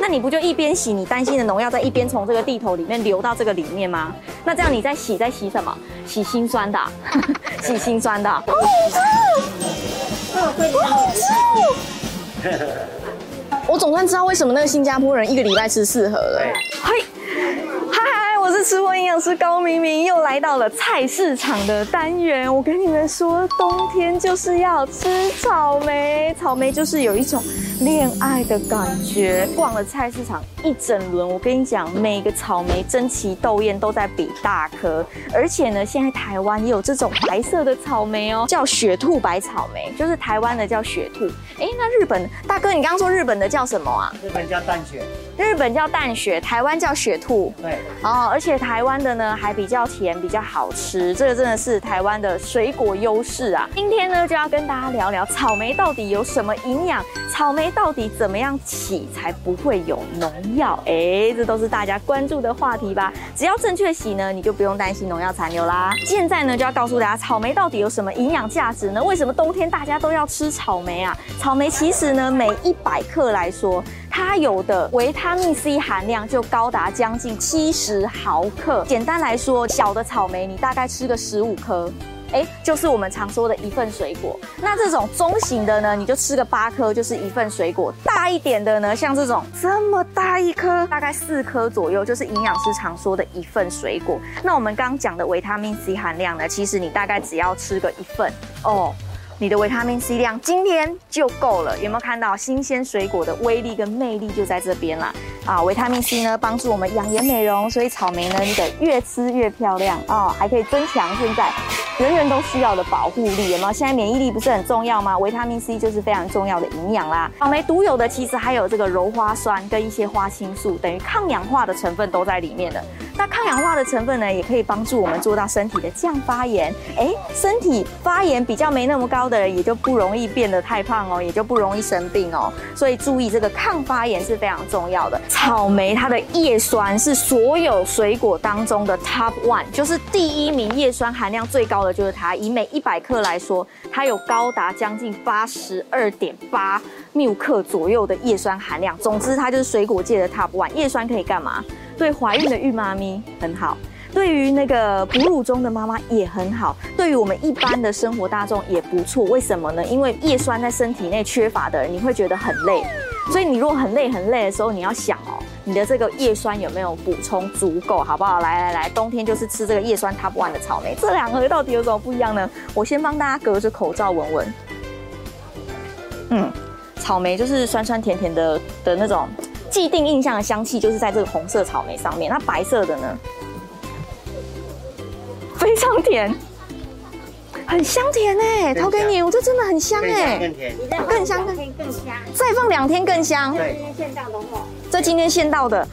那你不就一边洗你担心的农药，在一边从这个地头里面流到这个里面吗？那这样你在洗，在洗什么？洗心酸的，洗心酸的。好好吃，好好吃。我总算知道为什么那个新加坡人一个礼拜吃四盒了。嘿，吃货营养师高明明，又来到了菜市场的单元。我跟你们说，冬天就是要吃草莓，草莓就是有一种恋爱的感觉。逛了菜市场一整轮，我跟你讲，每个草莓争奇斗艳，都在比大颗。而且呢，现在台湾也有这种白色的草莓哦，叫雪兔白草莓，就是台湾的叫雪兔。哎，那日本大哥，你刚刚说日本的叫什么啊？日本叫蛋卷，日本叫淡雪，台湾叫雪兔。对，哦，而且台湾的呢还比较甜，比较好吃，这个真的是台湾的水果优势啊。今天呢就要跟大家聊聊草莓到底有什么营养，草莓到底怎么样洗才不会有农药？哎，这都是大家关注的话题吧？只要正确洗呢，你就不用担心农药残留啦。现在呢就要告诉大家，草莓到底有什么营养价值呢？为什么冬天大家都要吃草莓啊？草莓其实呢，每一百克来说，它有的维他命 C 含量就高达将近七十毫克。简单来说，小的草莓你大概吃个十五颗。哎，就是我们常说的一份水果。那这种中型的呢，你就吃个八颗，就是一份水果。大一点的呢，像这种这么大一颗，大概四颗左右，就是营养师常说的一份水果。那我们刚刚讲的维他命 C 含量呢，其实你大概只要吃个一份哦。你的维他命 C 量今天就够了，有没有看到新鲜水果的威力跟魅力就在这边啦？啊，维他命 C 呢，帮助我们养颜美容，所以草莓呢，你得越吃越漂亮啊，还可以增强现在人人都需要的保护力，有没有？现在免疫力不是很重要吗？维他命 C 就是非常重要的营养啦。草莓独有的其实还有这个鞣花酸跟一些花青素，等于抗氧化的成分都在里面的。抗氧化的成分呢，也可以帮助我们做到身体的降发炎。哎，身体发炎比较没那么高的人，也就不容易变得太胖哦，也就不容易生病哦。所以注意这个抗发炎是非常重要的。草莓它的叶酸是所有水果当中的 top one，就是第一名，叶酸含量最高的就是它。以每一百克来说，它有高达将近八十二点八缪克左右的叶酸含量。总之，它就是水果界的 top one。叶酸可以干嘛？对怀孕的孕妈咪很好，对于那个哺乳中的妈妈也很好，对于我们一般的生活大众也不错。为什么呢？因为叶酸在身体内缺乏的人，你会觉得很累。所以你如果很累很累的时候，你要想哦，你的这个叶酸有没有补充足够，好不好？来来来，冬天就是吃这个叶酸 top one 的草莓。这两个到底有什么不一样呢？我先帮大家隔着口罩闻闻。嗯，草莓就是酸酸甜甜的的那种。既定印象的香气就是在这个红色草莓上面，那白色的呢？非常甜，很香甜哎！投给你，我这真的很香哎，更甜，更香，更更香，再放两天更香。对，今天现到的货，这今天现到的。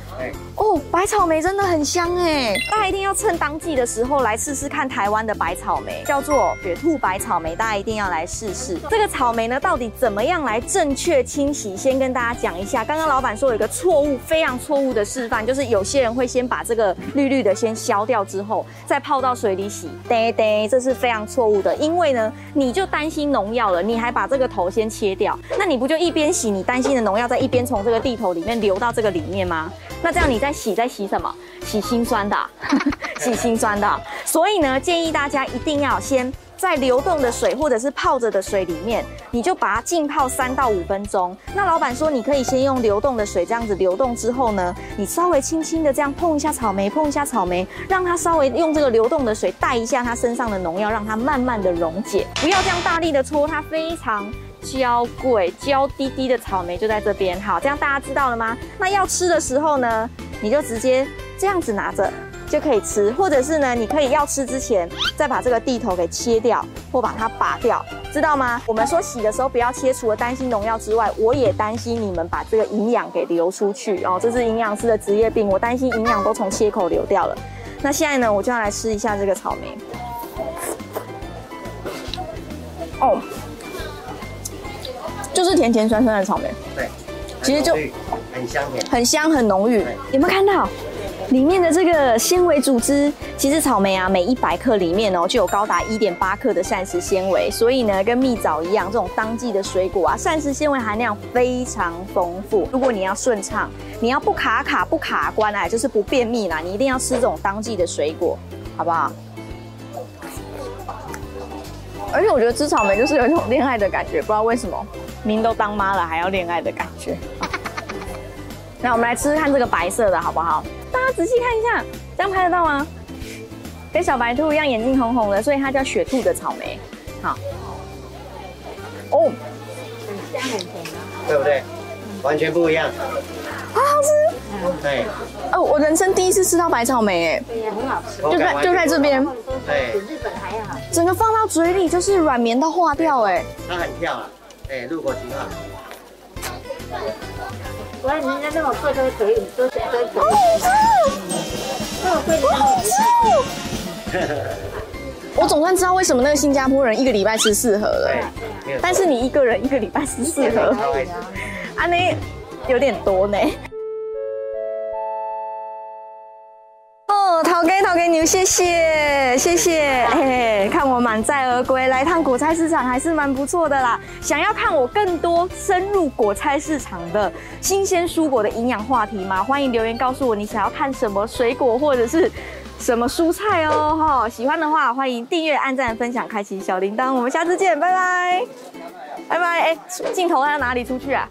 哦，白草莓真的很香哎！大家一定要趁当季的时候来试试看台湾的白草莓，叫做雪兔白草莓，大家一定要来试试。这个草莓呢，到底怎么样来正确清洗？先跟大家讲一下。刚刚老板说有一个错误，非常错误的示范，就是有些人会先把这个绿绿的先削掉之后，再泡到水里洗。对对，这是非常错误的，因为呢，你就担心农药了，你还把这个头先切掉，那你不就一边洗你担心的农药，在一边从这个地头里面流到这个里面吗？那这样你在洗，在洗什么？洗辛酸的，洗辛酸的。所以呢，建议大家一定要先在流动的水或者是泡着的水里面，你就把它浸泡三到五分钟。那老板说，你可以先用流动的水这样子流动之后呢，你稍微轻轻的这样碰一下草莓，碰一下草莓，让它稍微用这个流动的水带一下它身上的农药，让它慢慢的溶解。不要这样大力的搓，它非常。娇贵、娇滴滴的草莓就在这边，好，这样大家知道了吗？那要吃的时候呢，你就直接这样子拿着就可以吃，或者是呢，你可以要吃之前再把这个蒂头给切掉或把它拔掉，知道吗？我们说洗的时候不要切，除了担心农药之外，我也担心你们把这个营养给流出去哦，这是营养师的职业病，我担心营养都从切口流掉了。那现在呢，我就要来吃一下这个草莓。哦。就是甜甜酸酸的草莓，对，其实就很香甜，很香很浓郁。有没有看到里面的这个纤维组织，其实草莓啊，每一百克里面哦，就有高达一点八克的膳食纤维，所以呢，跟蜜枣一样，这种当季的水果啊，膳食纤维含量非常丰富。如果你要顺畅，你要不卡卡不卡关啊，就是不便秘啦，你一定要吃这种当季的水果，好不好？而且我觉得吃草莓就是有一种恋爱的感觉，不知道为什么，明都当妈了还要恋爱的感觉。那我们来吃吃看这个白色的好不好？大家仔细看一下，这样拍得到吗？跟小白兔一样，眼睛红红的，所以它叫雪兔的草莓。好，哦，很香很甜啊，对不对？完全不一样，好好吃。对。哦，我人生第一次吃到白草莓，哎，对呀，很好吃。就在就在这边。对，比日本还要好。整个放到嘴里就是软绵到化掉，哎。它很跳啊，哎，入口即化。我看人家那么贵都可以，都都可以。好吃，那么贵的好吃。我总算知道为什么那个新加坡人一个礼拜吃四盒了。但是你一个人一个礼拜吃四盒，啊，那有点多呢。给好给你，谢谢谢谢，嘿，看我满载而归，来趟果菜市场还是蛮不错的啦。想要看我更多深入果菜市场的新鲜蔬果的营养话题吗？欢迎留言告诉我你想要看什么水果或者是什么蔬菜哦。哈，喜欢的话欢迎订阅、按赞、分享、开启小铃铛。我们下次见，拜拜，拜拜。哎，镜头要哪里出去啊？